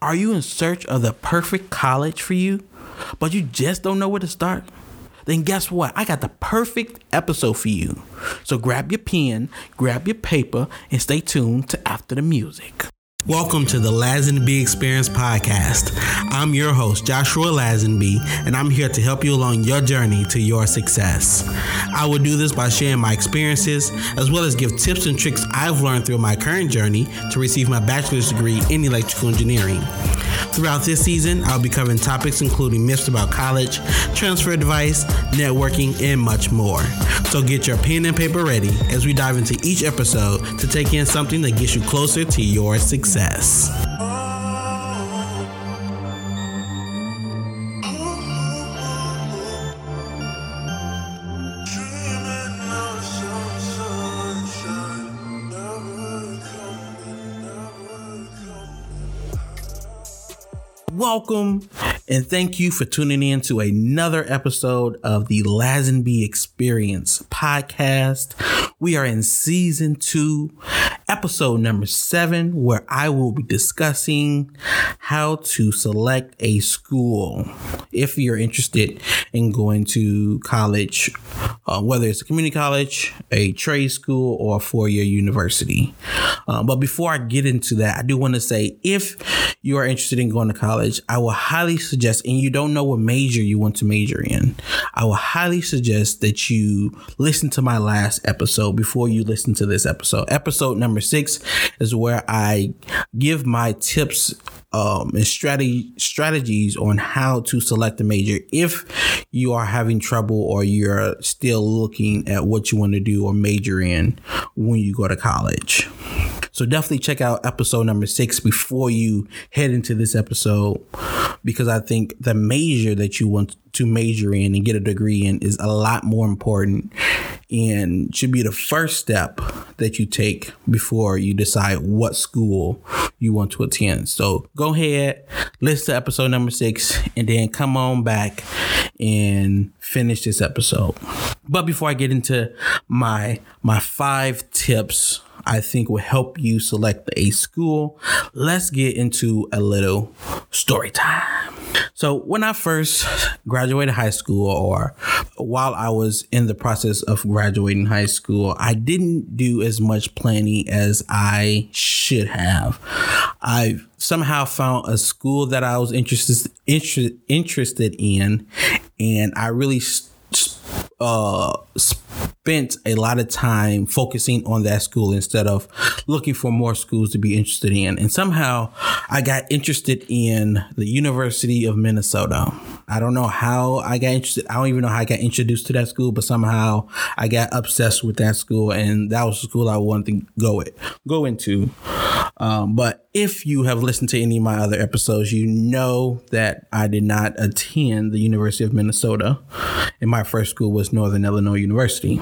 Are you in search of the perfect college for you, but you just don't know where to start? Then guess what? I got the perfect episode for you. So grab your pen, grab your paper, and stay tuned to After the Music. Welcome to the Lazenby Experience podcast. I'm your host, Joshua Lazenby, and I'm here to help you along your journey to your success. I will do this by sharing my experiences as well as give tips and tricks I've learned through my current journey to receive my bachelor's degree in electrical engineering. Throughout this season, I'll be covering topics including myths about college, transfer advice, networking, and much more. So get your pen and paper ready as we dive into each episode to take in something that gets you closer to your success. Welcome and thank you for tuning in to another episode of the Lazenby Experience podcast. We are in season two, episode number seven, where I will be discussing how to select a school if you're interested in going to college, uh, whether it's a community college, a trade school, or a four year university. Uh, but before I get into that, I do want to say if you are interested in going to college, I will highly suggest, and you don't know what major you want to major in, I will highly suggest that you listen to my last episode before you listen to this episode. Episode number six is where I give my tips um, and strategy strategies on how to select a major if you are having trouble or you're still looking at what you want to do or major in when you go to college. So definitely check out episode number six before you head into this episode because I think the major that you want to major in and get a degree in is a lot more important and should be the first step that you take before you decide what school you want to attend. So go ahead, listen to episode number six, and then come on back and finish this episode. But before I get into my my five tips I think will help you select a school. Let's get into a little story time. So, when I first graduated high school, or while I was in the process of graduating high school, I didn't do as much planning as I should have. I somehow found a school that I was interested inter- interested in, and I really uh, spent a lot of time focusing on that school instead of looking for more schools to be interested in. And somehow I got interested in the University of Minnesota. I don't know how I got interested. I don't even know how I got introduced to that school, but somehow I got obsessed with that school, and that was the school I wanted to go it go into. Um, but if you have listened to any of my other episodes, you know that I did not attend the University of Minnesota, and my first school was Northern Illinois University.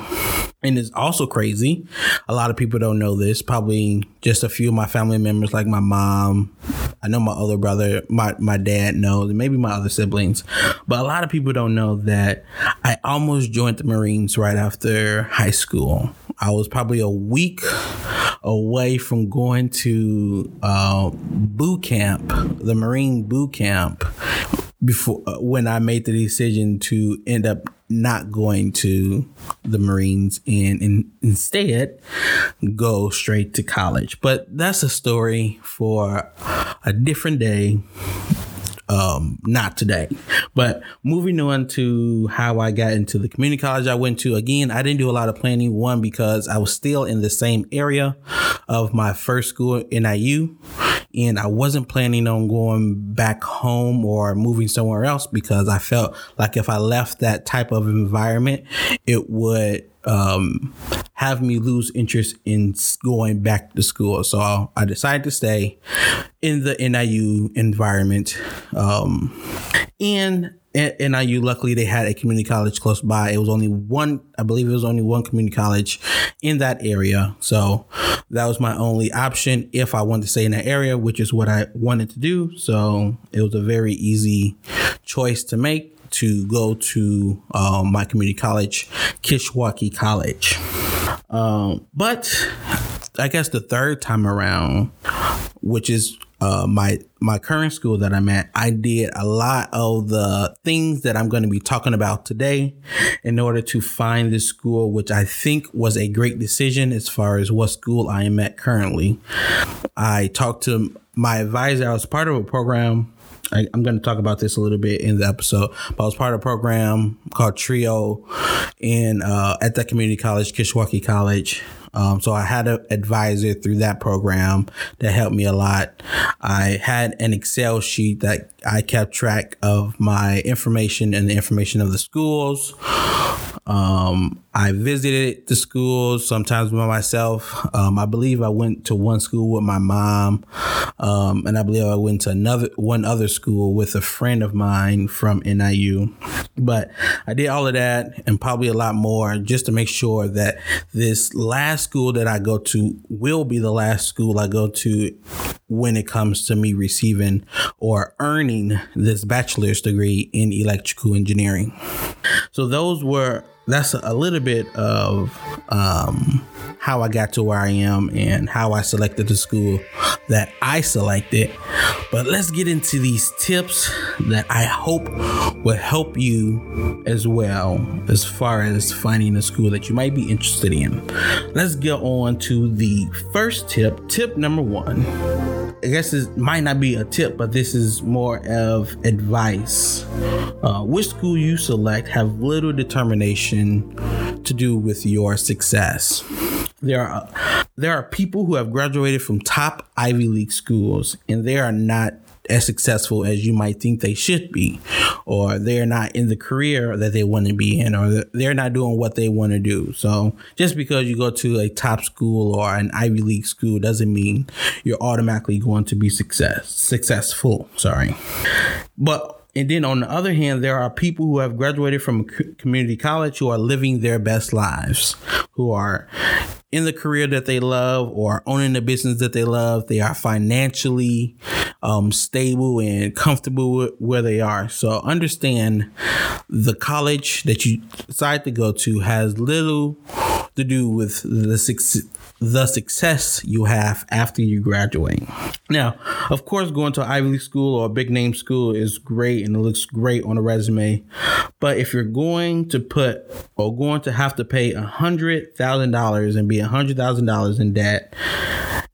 And it's also crazy. A lot of people don't know this. Probably just a few of my family members, like my mom. I know my other brother, my, my dad knows, maybe my other siblings. But a lot of people don't know that I almost joined the Marines right after high school. I was probably a week away from going to uh, boot camp, the Marine boot camp, before uh, when I made the decision to end up not going to the Marines and, and instead go straight to college. But that's a story for a different day um, not today. But moving on to how I got into the community college I went to, again, I didn't do a lot of planning. One, because I was still in the same area of my first school, NIU, and I wasn't planning on going back home or moving somewhere else because I felt like if I left that type of environment, it would um, have me lose interest in going back to school. So I decided to stay in the NIU environment. Um, and at NIU, luckily, they had a community college close by. It was only one, I believe it was only one community college in that area. So that was my only option if I wanted to stay in that area, which is what I wanted to do. So it was a very easy choice to make to go to um, my community college, Kishwaukee College. Um, but I guess the third time around, which is uh, my my current school that I'm at, I did a lot of the things that I'm going to be talking about today in order to find this school, which I think was a great decision as far as what school I am at currently. I talked to my advisor. I was part of a program I, am going to talk about this a little bit in the episode. But I was part of a program called Trio in uh, at that community college, Kishwaukee College. Um, so I had an advisor through that program that helped me a lot. I had an Excel sheet that I kept track of my information and the information of the schools. Um, I visited the schools sometimes by myself. Um, I believe I went to one school with my mom, um, and I believe I went to another one other school with a friend of mine from NIU. But I did all of that and probably a lot more just to make sure that this last school that I go to will be the last school I go to when it comes to me receiving or earning this bachelor's degree in electrical engineering. So those were that's a little bit of um, how I got to where I am and how I selected the school that I selected. But let's get into these tips that I hope will help you as well as far as finding a school that you might be interested in. Let's get on to the first tip. Tip number one. I guess it might not be a tip, but this is more of advice. Uh, which school you select have little determination to do with your success. There are there are people who have graduated from top Ivy League schools and they are not as successful as you might think they should be, or they're not in the career that they want to be in, or they're not doing what they want to do. So just because you go to a top school or an Ivy League school doesn't mean you're automatically going to be success successful. Sorry, but and then on the other hand, there are people who have graduated from community college who are living their best lives, who are in the career that they love or owning the business that they love. They are financially um, stable and comfortable with where they are. So understand the college that you decide to go to has little to do with the success the success you have after you graduate. Now, of course, going to Ivy League school or a big name school is great and it looks great on a resume. But if you're going to put or going to have to pay a hundred thousand dollars and be a hundred thousand dollars in debt,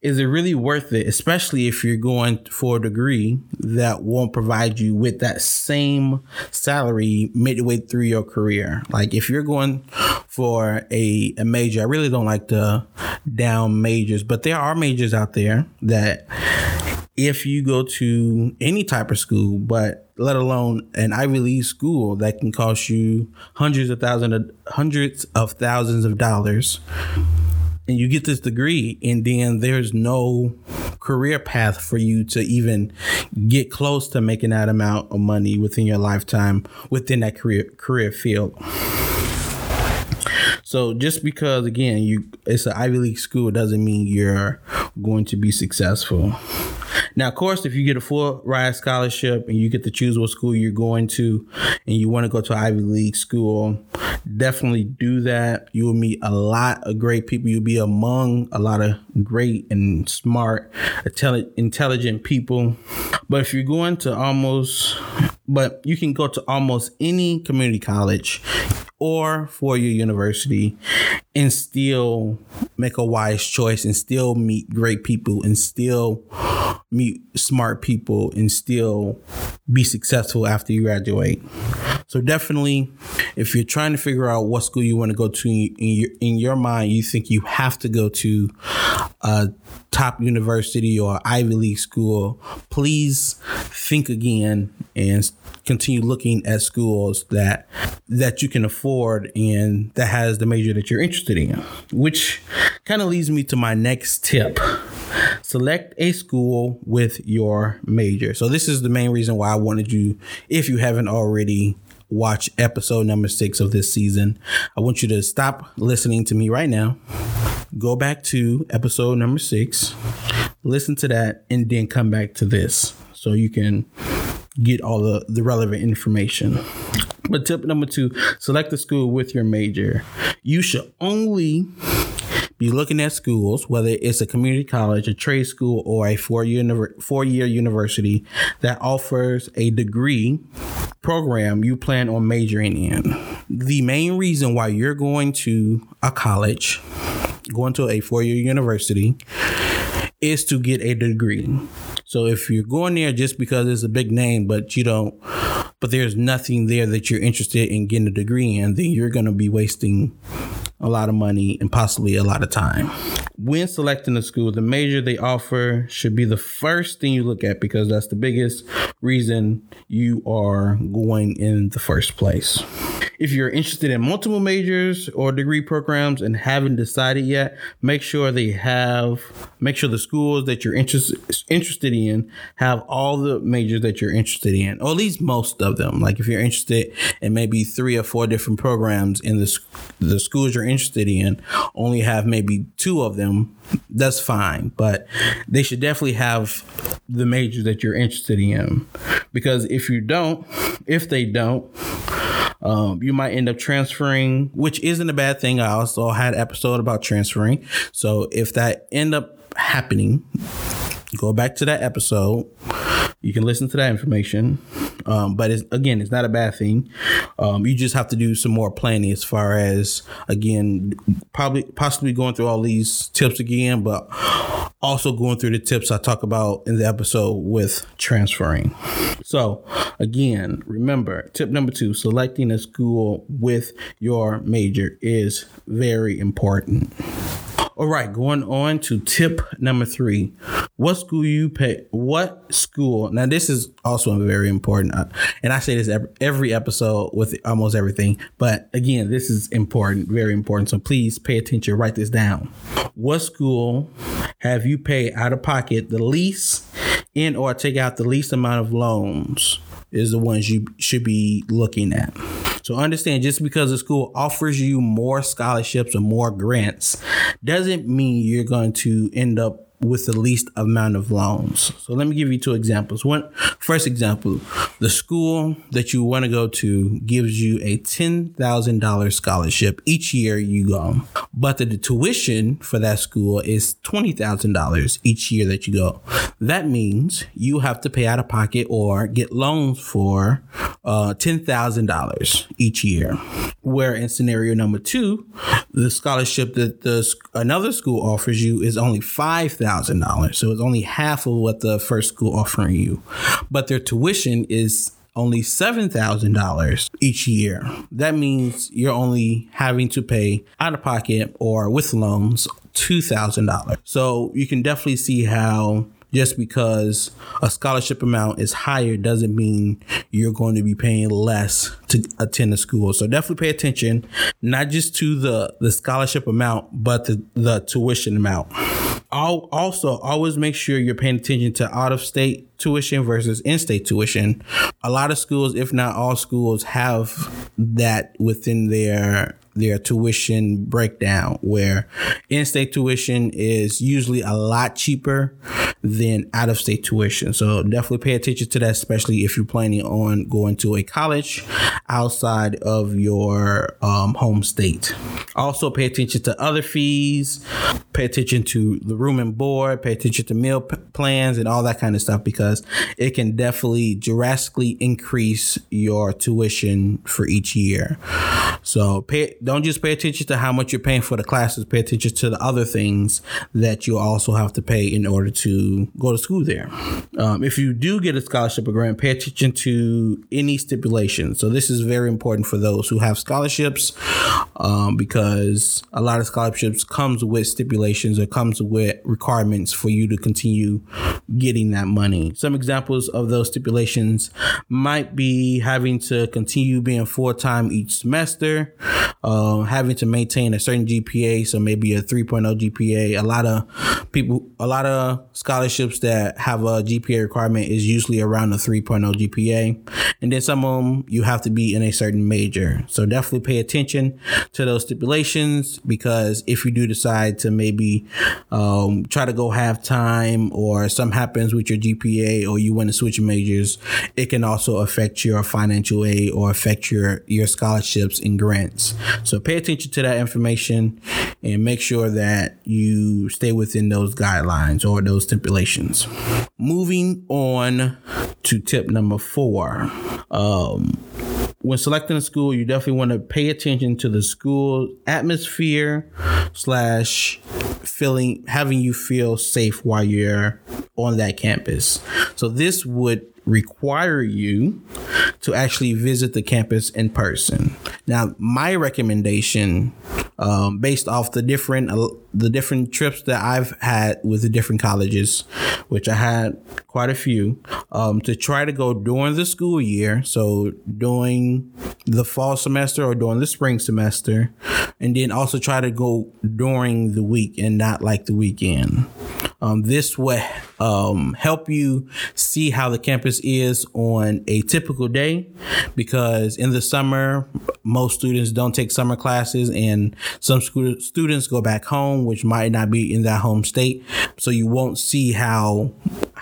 is it really worth it, especially if you're going for a degree that won't provide you with that same salary midway through your career? Like if you're going for a, a major, I really don't like the down majors, but there are majors out there that if you go to any type of school, but let alone an Ivy League school that can cost you hundreds of thousands of hundreds of thousands of dollars and you get this degree and then there's no career path for you to even get close to making that amount of money within your lifetime within that career career field. So just because again you it's an Ivy League school doesn't mean you're going to be successful. Now, of course, if you get a full ride scholarship and you get to choose what school you're going to and you want to go to Ivy League school, definitely do that. You will meet a lot of great people. You'll be among a lot of great and smart, intelligent people. But if you're going to almost, but you can go to almost any community college or for your university and still make a wise choice and still meet great people and still meet smart people and still be successful after you graduate. So definitely, if you're trying to figure out what school you want to go to in your in your mind, you think you have to go to a top university or Ivy League school. Please think again and continue looking at schools that that you can afford and that has the major that you're interested in. Which kind of leads me to my next tip. Select a school with your major. So this is the main reason why I wanted you if you haven't already watch episode number 6 of this season. I want you to stop listening to me right now. Go back to episode number 6. Listen to that and then come back to this so you can get all the, the relevant information. But tip number two select the school with your major. You should only be looking at schools, whether it's a community college, a trade school, or a four year four year university that offers a degree program you plan on majoring in. The main reason why you're going to a college, going to a four year university, is to get a degree. So if you're going there just because it's a big name, but you don't, but there's nothing there that you're interested in getting a degree in, then you're going to be wasting a lot of money and possibly a lot of time. When selecting a school, the major they offer should be the first thing you look at because that's the biggest reason you are going in the first place. If you're interested in multiple majors or degree programs and haven't decided yet, make sure they have make sure the schools that you're interested interested in have all the majors that you're interested in, or at least most of them. Like if you're interested in maybe three or four different programs in the the schools you're interested in, only have maybe two of them. That's fine, but they should definitely have the majors that you're interested in, because if you don't, if they don't um, you might end up transferring, which isn't a bad thing. I also had episode about transferring. So if that end up happening, go back to that episode. You can listen to that information. Um, but it's, again, it's not a bad thing. Um, you just have to do some more planning as far as again, probably possibly going through all these tips again, but also going through the tips I talk about in the episode with transferring. So, again, remember tip number two selecting a school with your major is very important. All right, going on to tip number three. What school you pay? What school? Now, this is also very important. Uh, and I say this every, episode with almost everything. But again, this is important, very important. So please pay attention, write this down. What school have you paid out of pocket the least in or take out the least amount of loans? Is the ones you should be looking at. So understand just because a school offers you more scholarships or more grants doesn't mean you're going to end up with the least amount of loans. So let me give you two examples. One first example, the school that you want to go to gives you a $10,000 scholarship each year you go. But the, tuition for that school is $20,000 each year that you go. That means you have to pay out of pocket or get loans for uh, $10,000 each year. Where in scenario number 2, the scholarship that the another school offers you is only 5000 thousand dollars. So it's only half of what the first school offering you, but their tuition is only seven thousand dollars each year. That means you're only having to pay out of pocket or with loans two thousand dollars. So you can definitely see how just because a scholarship amount is higher doesn't mean you're going to be paying less to attend the school. So definitely pay attention, not just to the, the scholarship amount, but the, the tuition amount. Also always make sure you're paying attention to out of state tuition versus in state tuition. A lot of schools, if not all schools, have that within their their tuition breakdown where in-state tuition is usually a lot cheaper than out-of-state tuition. So definitely pay attention to that especially if you're planning on going to a college outside of your um, home state. Also pay attention to other fees pay attention to the room and board pay attention to meal p- plans and all that kind of stuff because it can definitely drastically increase your tuition for each year. So pay don't just pay attention to how much you're paying for the classes. Pay attention to the other things that you also have to pay in order to go to school there. Um, if you do get a scholarship or grant, pay attention to any stipulations. So this is very important for those who have scholarships um, because a lot of scholarships comes with stipulations or comes with requirements for you to continue getting that money. Some examples of those stipulations might be having to continue being full time each semester uh, having to maintain a certain GPA, so maybe a 3.0 GPA. A lot of people, a lot of scholarships that have a GPA requirement is usually around a 3.0 GPA, and then some of them you have to be in a certain major. So definitely pay attention to those stipulations because if you do decide to maybe um, try to go half time or something happens with your GPA or you want to switch majors, it can also affect your financial aid or affect your your scholarships and grants. So pay attention to that information and make sure that you stay within those guidelines or those stipulations. Moving on to tip number four. Um, when selecting a school, you definitely want to pay attention to the school atmosphere slash feeling having you feel safe while you're on that campus. So this would require you to actually visit the campus in person. Now, my recommendation, um, based off the different uh, the different trips that I've had with the different colleges, which I had quite a few, um, to try to go during the school year. So during the fall semester or during the spring semester, and then also try to go during the week and not like the weekend. Um, this will um, help you see how the campus is on a typical day because in the summer, most students don't take summer classes and some students go back home, which might not be in that home state. So you won't see how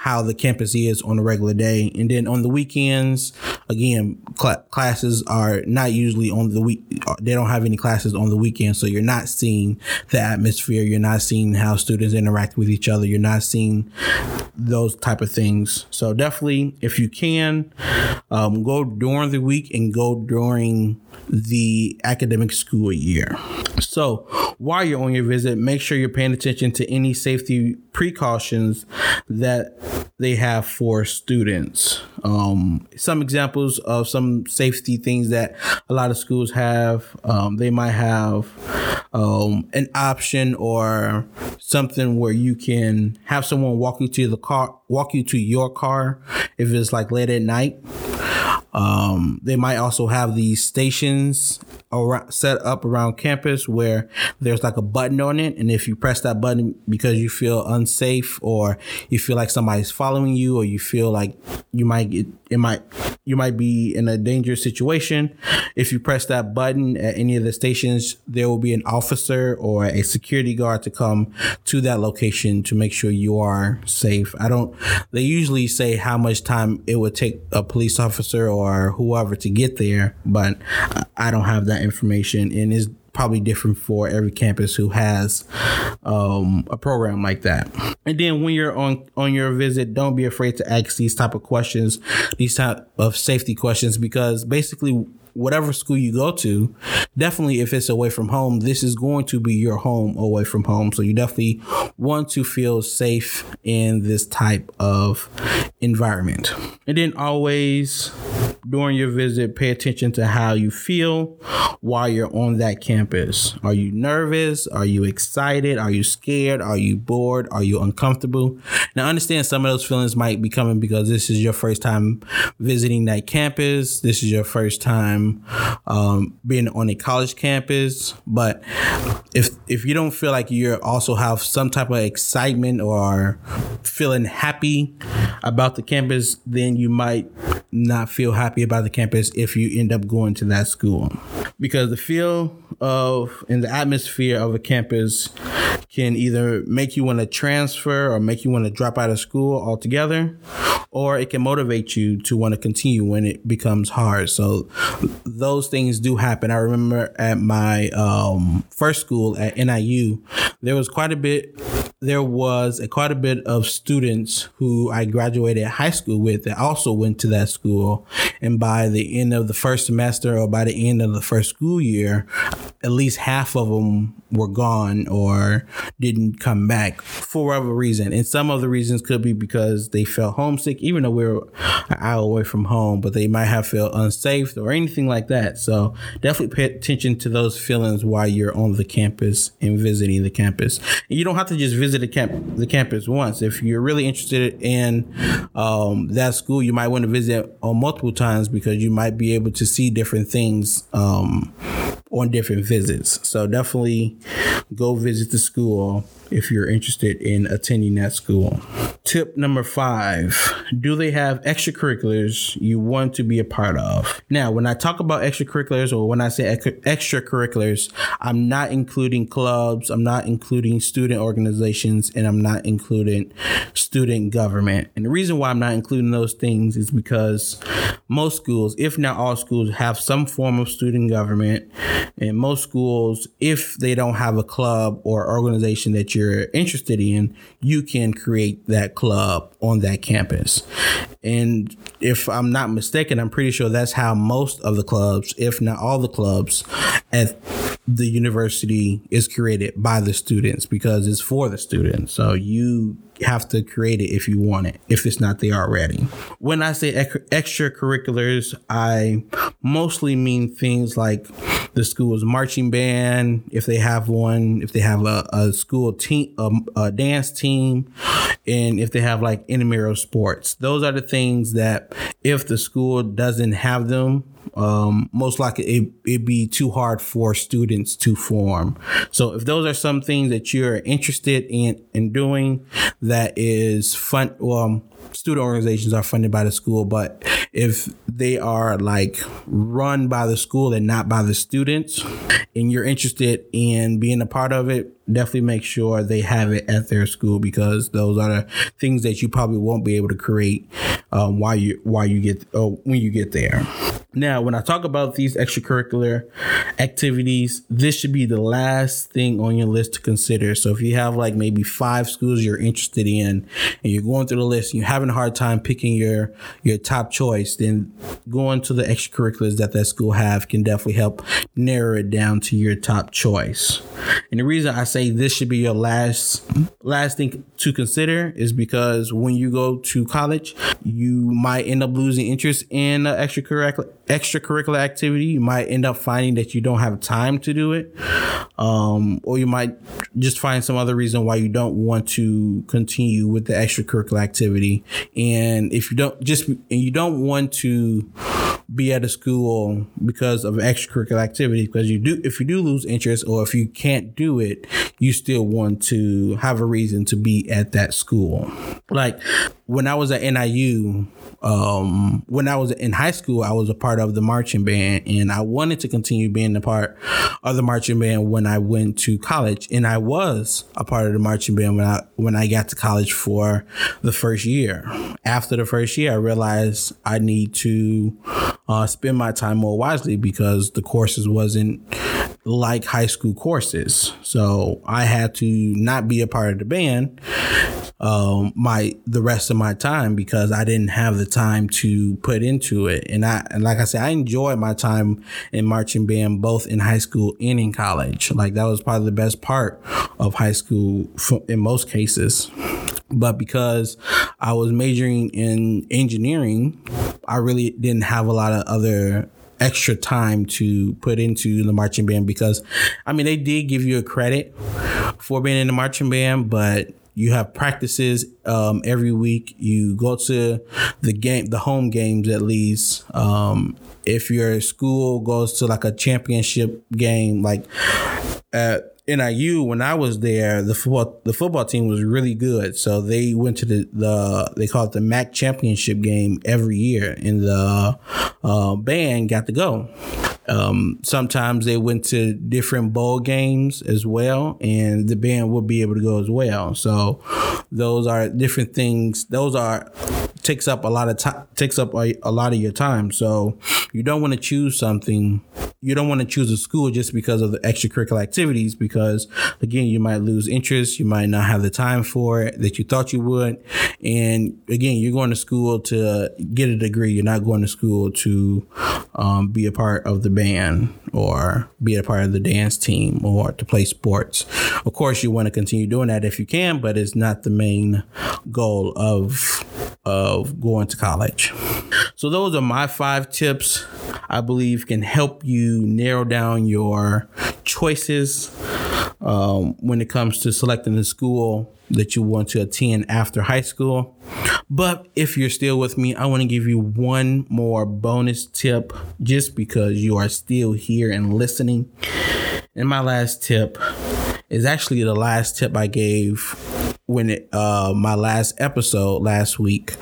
how the campus is on a regular day. And then on the weekends, again, cl- classes are not usually on the week. They don't have any classes on the weekend. So you're not seeing the atmosphere. You're not seeing how students interact with each other. You're not seeing those type of things. So definitely, if you can, um, go during the week and go during the academic school year. So while you're on your visit, make sure you're paying attention to any safety precautions that they have for students. Um, some examples of some safety things that a lot of schools have. Um, they might have um, an option or something where you can have someone walk you to the car, walk you to your car if it's like late at night. Um, they might also have these stations around, set up around campus where there's like a button on it, and if you press that button because you feel unsafe or you feel like somebody's following you or you feel like you might get it might you might be in a dangerous situation. If you press that button at any of the stations, there will be an officer or a security guard to come to that location to make sure you are safe. I don't. They usually say how much time it would take a police officer or whoever to get there, but I don't have that information, and it's probably different for every campus who has um, a program like that. And then when you're on on your visit, don't be afraid to ask these type of questions, these type of safety questions, because basically whatever school you go to, definitely if it's away from home, this is going to be your home away from home. So you definitely want to feel safe in this type of environment. And then always during your visit, pay attention to how you feel while you're on that campus. Are you nervous? Are you excited? Are you scared? Are you bored? Are you uncomfortable? Now, understand some of those feelings might be coming because this is your first time visiting that campus. This is your first time um, being on a college campus. But if if you don't feel like you also have some type of excitement or feeling happy about the campus, then you might not feel happy about the campus if you end up going to that school because the feel of and the atmosphere of a campus can either make you want to transfer or make you want to drop out of school altogether or it can motivate you to want to continue when it becomes hard. So those things do happen. I remember at my um, first school at niu there was quite a bit there was a, quite a bit of students who I graduated high school with that also went to that school. And by the end of the first semester or by the end of the first school year, at least half of them were gone or didn't come back for whatever reason. And some of the reasons could be because they felt homesick, even though we are an hour away from home, but they might have felt unsafe or anything like that. So definitely pay attention to those feelings while you're on the campus and visiting the campus. And you don't have to just visit the camp the campus once. If you're really interested in um, that school, you might want to visit on multiple times because you might be able to see different things um, on different visits. So definitely go visit the school if you're interested in attending that school. Tip number five Do they have extracurriculars you want to be a part of? Now, when I talk about extracurriculars or when I say extracurriculars, I'm not including clubs, I'm not including student organizations, and I'm not including student government. And the reason why I'm not including those things is because most schools, if not all schools, have some form of student government. And most schools, if they don't have a club or organization that you're interested in, you can create that club on that campus. And if I'm not mistaken, I'm pretty sure that's how most of the clubs, if not all the clubs at the university is created by the students because it's for the students. So you have to create it if you want it, if it's not there already. When I say extracurriculars, I mostly mean things like the school's marching band, if they have one, if they have a, a school team, a, a dance team, and if they have like intramural sports. Those are the things that if the school doesn't have them, um, most likely it, it'd be too hard for students to form. So if those are some things that you're interested in in doing, that is fun. Well, student organizations are funded by the school, but if they are like run by the school and not by the students, and you're interested in being a part of it, definitely make sure they have it at their school because those are the things that you probably won't be able to create um, while you while you get oh, when you get there. Now, when I talk about these extracurricular activities, this should be the last thing on your list to consider. So if you have like maybe five schools you're interested in and you're going through the list you're having a hard time picking your your top choice, then going to the extracurriculars that that school have can definitely help narrow it down to your top choice. And the reason I say this should be your last last thing to consider is because when you go to college, you might end up losing interest in the extracurricular extracurricular activity. You might end up finding that you don't have time to do it, um, or you might just find some other reason why you don't want to continue with the extracurricular activity. And if you don't just and you don't want to be at a school because of extracurricular activity because you do if you do lose interest or if you can't do it you still want to have a reason to be at that school like when i was at niu um, when I was in high school, I was a part of the marching band, and I wanted to continue being a part of the marching band when I went to college, and I was a part of the marching band when I when I got to college for the first year. After the first year, I realized I need to uh, spend my time more wisely because the courses wasn't like high school courses. So I had to not be a part of the band um, my the rest of my time because I didn't have the time to put into it. And I and like I said, I enjoyed my time in marching band both in high school and in college. Like that was probably the best part of high school in most cases. But because I was majoring in engineering, I really didn't have a lot of other extra time to put into the marching band because I mean they did give you a credit for being in the marching band, but you have practices um, every week. You go to the game, the home games at least. Um, if your school goes to like a championship game, like at NIU when I was there, the football the football team was really good. So they went to the, the they call it the MAC championship game every year, and the uh, band got to go. Um, sometimes they went to different bowl games as well, and the band would be able to go as well. So those are different things. Those are takes up a lot of time takes up a, a lot of your time. So you don't want to choose something you don't want to choose a school just because of the extracurricular activities because again you might lose interest you might not have the time for it that you thought you would. And again you're going to school to get a degree you're not going to school to um, be a part of the band or be a part of the dance team or to play sports. Of course you want to continue doing that if you can but it's not the main goal of of going to college. So those are my five tips I believe can help you narrow down your choices um, when it comes to selecting the school that you want to attend after high school. But if you're still with me, I want to give you one more bonus tip just because you are still here and listening. And my last tip is actually the last tip I gave when it, uh, my last episode last week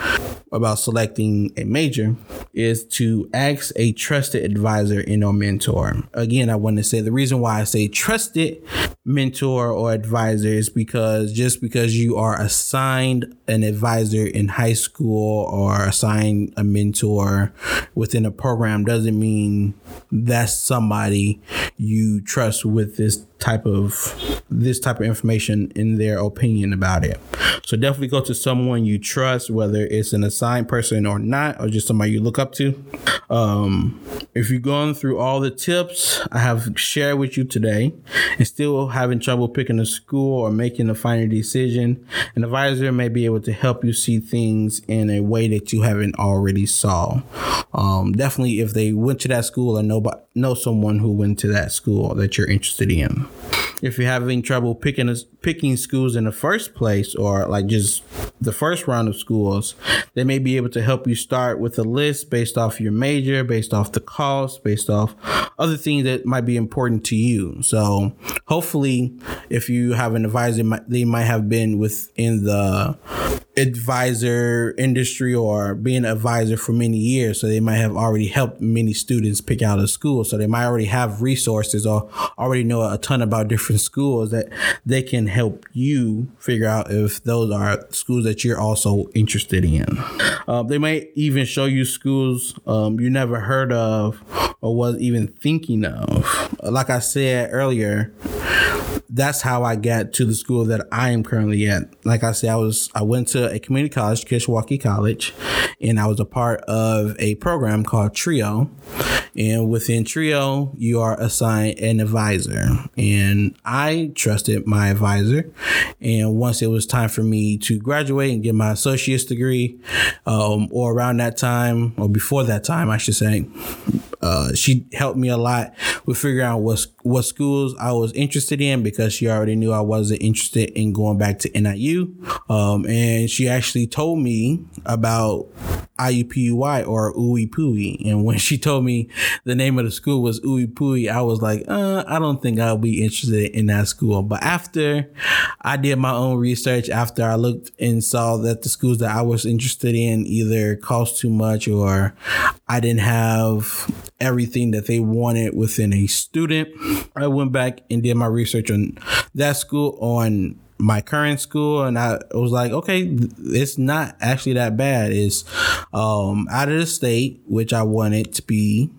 about selecting a major is to ask a trusted advisor and or mentor. Again, I want to say the reason why I say trusted mentor or advisor is because just because you are assigned an advisor in high school or assigned a mentor within a program doesn't mean that's somebody you trust with this type of this type of information in their opinion about it. So definitely go to someone you trust, whether it's an assigned person or not, or just somebody you look up to. Um, if you're going through all the tips I have shared with you today and still having trouble picking a school or making a final decision, an advisor may be able to help you see things in a way that you haven't already saw. Um, definitely, if they went to that school or know know someone who went to that school that you're interested in if you're having trouble picking picking schools in the first place or like just the first round of schools, they may be able to help you start with a list based off your major, based off the cost, based off other things that might be important to you. So hopefully, if you have an advisor, they might have been within the advisor industry or being an advisor for many years. So they might have already helped many students pick out a school. So they might already have resources or already know a ton about different schools that they can help you figure out if those are schools that you're also interested in. Uh, they might even show you schools um, you never heard of or was even thinking of. Like I said earlier, that's how I got to the school that I am currently at. Like I said, I was I went to a community college, Kishwaukee College, and I was a part of a program called Trio. And within Trio, you are assigned an advisor. And I trusted my advisor. And once it was time for me to graduate and get my associate's degree, um, or around that time, or before that time, I should say, uh, she helped me a lot with figuring out what what schools I was interested in because she already knew I wasn't interested in going back to NIU. Um, and she actually told me about IUPUI or Pooey. And when she told me the name of the school was Pooey, I was like, uh, I don't think I'll be interested in that school. But after I did my own research, after I looked and saw that the schools that I was interested in either cost too much or I didn't have everything that they wanted within a student, I went back and did my research on that school on my current school and I was like, okay, it's not actually that bad. It's um, out of the state, which I wanted to be.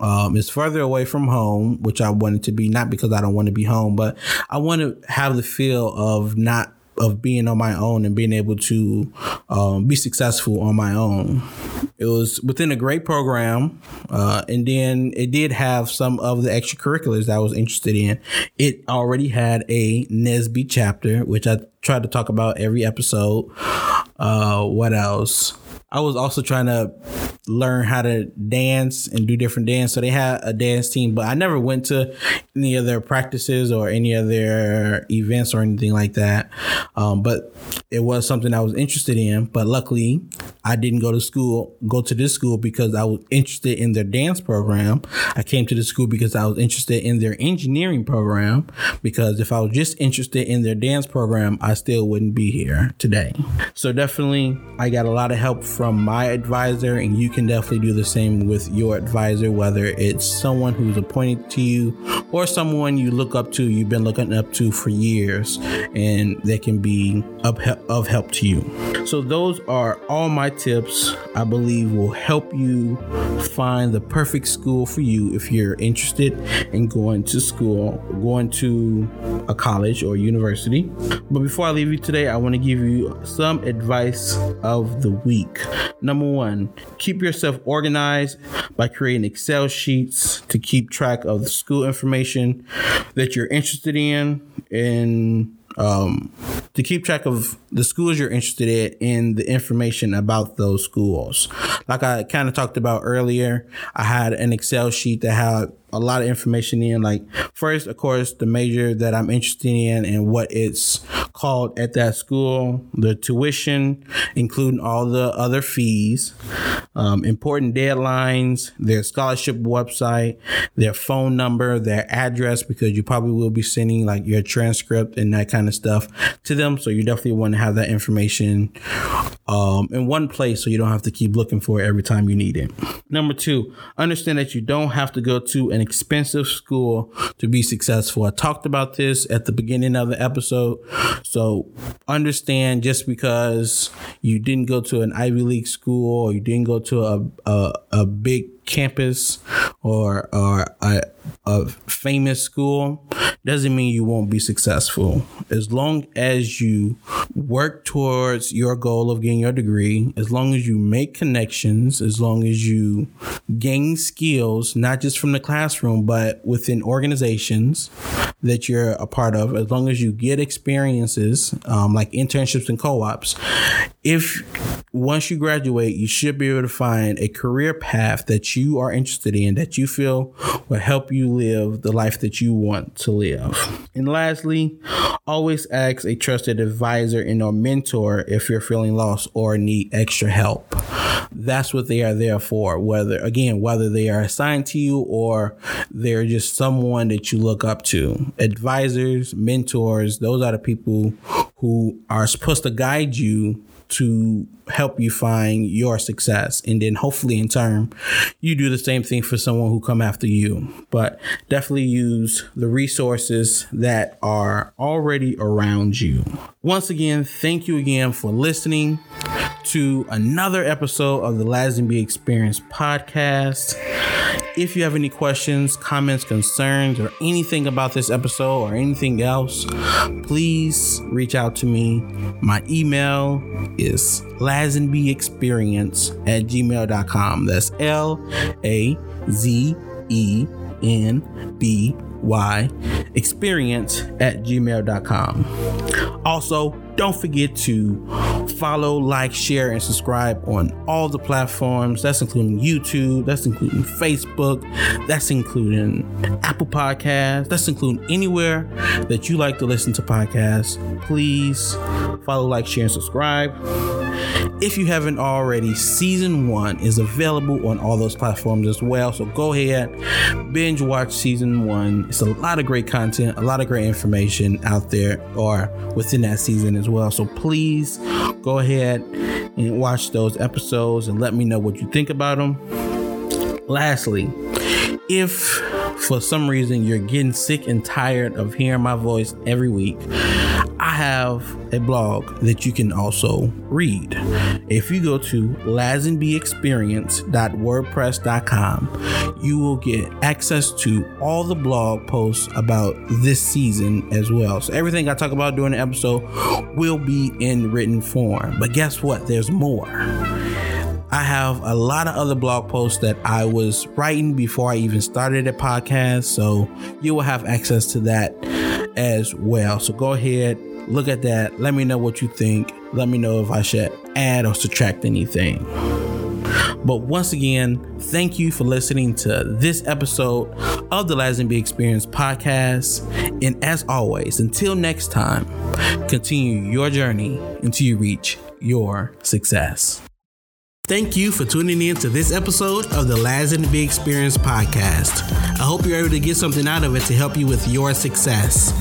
Um, it's further away from home, which I wanted to be, not because I don't want to be home, but I want to have the feel of not of being on my own and being able to um, be successful on my own. It was within a great program, uh, and then it did have some of the extracurriculars that I was interested in. It already had a NSBE chapter, which I try to talk about every episode. Uh, what else? I was also trying to learn how to dance and do different dance. So they had a dance team, but I never went to any of their practices or any of their events or anything like that. Um, but it was something I was interested in. But luckily, I didn't go to school, go to this school because I was interested in their dance program. I came to the school because I was interested in their engineering program. Because if I was just interested in their dance program, I still wouldn't be here today. So definitely, I got a lot of help from my advisor, and you can definitely do the same with your advisor, whether it's someone who's appointed to you or someone you look up to, you've been looking up to for years, and they can be of, help to you. So, those are all my tips I believe will help you find the perfect school for you if you're interested in going to school, going to a college or university. But before I leave you today, I want to give you some advice of the week. Number one, keep yourself organized by creating Excel sheets to keep track of the school information that you're interested in and um, to keep track of the schools you're interested in and the information about those schools. Like I kind of talked about earlier, I had an Excel sheet that had a lot of information in. Like first, of course, the major that I'm interested in and what its called at that school, the tuition, including all the other fees, um, important deadlines, their scholarship website, their phone number, their address, because you probably will be sending like your transcript and that kind of stuff to them. So you definitely want to have that information um, in one place so you don't have to keep looking for it every time you need it. Number two, understand that you don't have to go to an expensive school to be successful. I talked about this at the beginning of the episode. So understand just because you didn't go to an Ivy League school or you didn't go to a, a, a big campus or or a, a famous school doesn't mean you won't be successful. As long as you work towards your goal of getting your degree, as long as you make connections, as long as you gain skills, not just from the classroom, but within organizations that you're a part of, as long as you get experiences um, like internships and co ops, if once you graduate, you should be able to find a career path that you are interested in, that you feel will help you live the life that you want to live. And lastly, always ask a trusted advisor and or mentor if you're feeling lost or need extra help. That's what they are there for. Whether again, whether they are assigned to you or they're just someone that you look up to. Advisors, mentors, those are the people who are supposed to guide you to help you find your success. And then hopefully in turn you do the same thing for someone who come after you. But definitely use the resources that are already around you once again thank you again for listening to another episode of the Lazenby Experience podcast if you have any questions, comments, concerns, or anything about this episode or anything else, please reach out to me. My email is lazenbyexperience at gmail.com. That's L A Z E N B Y experience at gmail.com. Also, don't forget to follow, like, share, and subscribe on all the platforms. That's including YouTube, that's including Facebook, that's including Apple Podcasts, that's including anywhere that you like to listen to podcasts. Please follow, like, share, and subscribe. If you haven't already, season one is available on all those platforms as well. So go ahead, binge watch season one. It's a lot of great content, a lot of great information out there or within that season as well. So please go ahead and watch those episodes and let me know what you think about them. Lastly, if for some reason you're getting sick and tired of hearing my voice every week, I have a blog that you can also read. If you go to lazenbyexperience.wordpress.com, you will get access to all the blog posts about this season as well. So everything I talk about during the episode will be in written form. But guess what? There's more. I have a lot of other blog posts that I was writing before I even started a podcast. So you will have access to that as well. So go ahead, look at that. Let me know what you think. Let me know if I should add or subtract anything. But once again, thank you for listening to this episode of the Lazenby Experience podcast. And as always, until next time, continue your journey until you reach your success. Thank you for tuning in to this episode of the Lazenby Experience podcast. I hope you're able to get something out of it to help you with your success.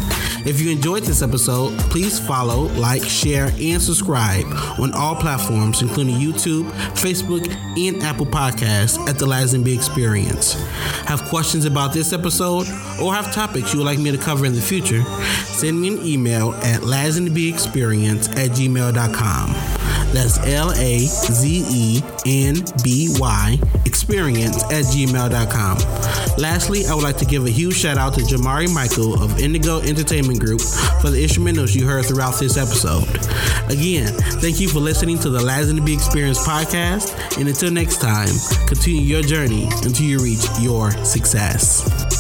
If you enjoyed this episode, please follow, like, share, and subscribe on all platforms, including YouTube, Facebook, and Apple Podcasts at the Lazenby Experience. Have questions about this episode or have topics you would like me to cover in the future? Send me an email at lazenbyexperience at gmail.com. That's L A Z E N B Y experience at gmail.com. Lastly, I would like to give a huge shout out to Jamari Michael of Indigo Entertainment Group for the instrumentals you heard throughout this episode. Again, thank you for listening to the Lazenby Experience podcast. And until next time, continue your journey until you reach your success.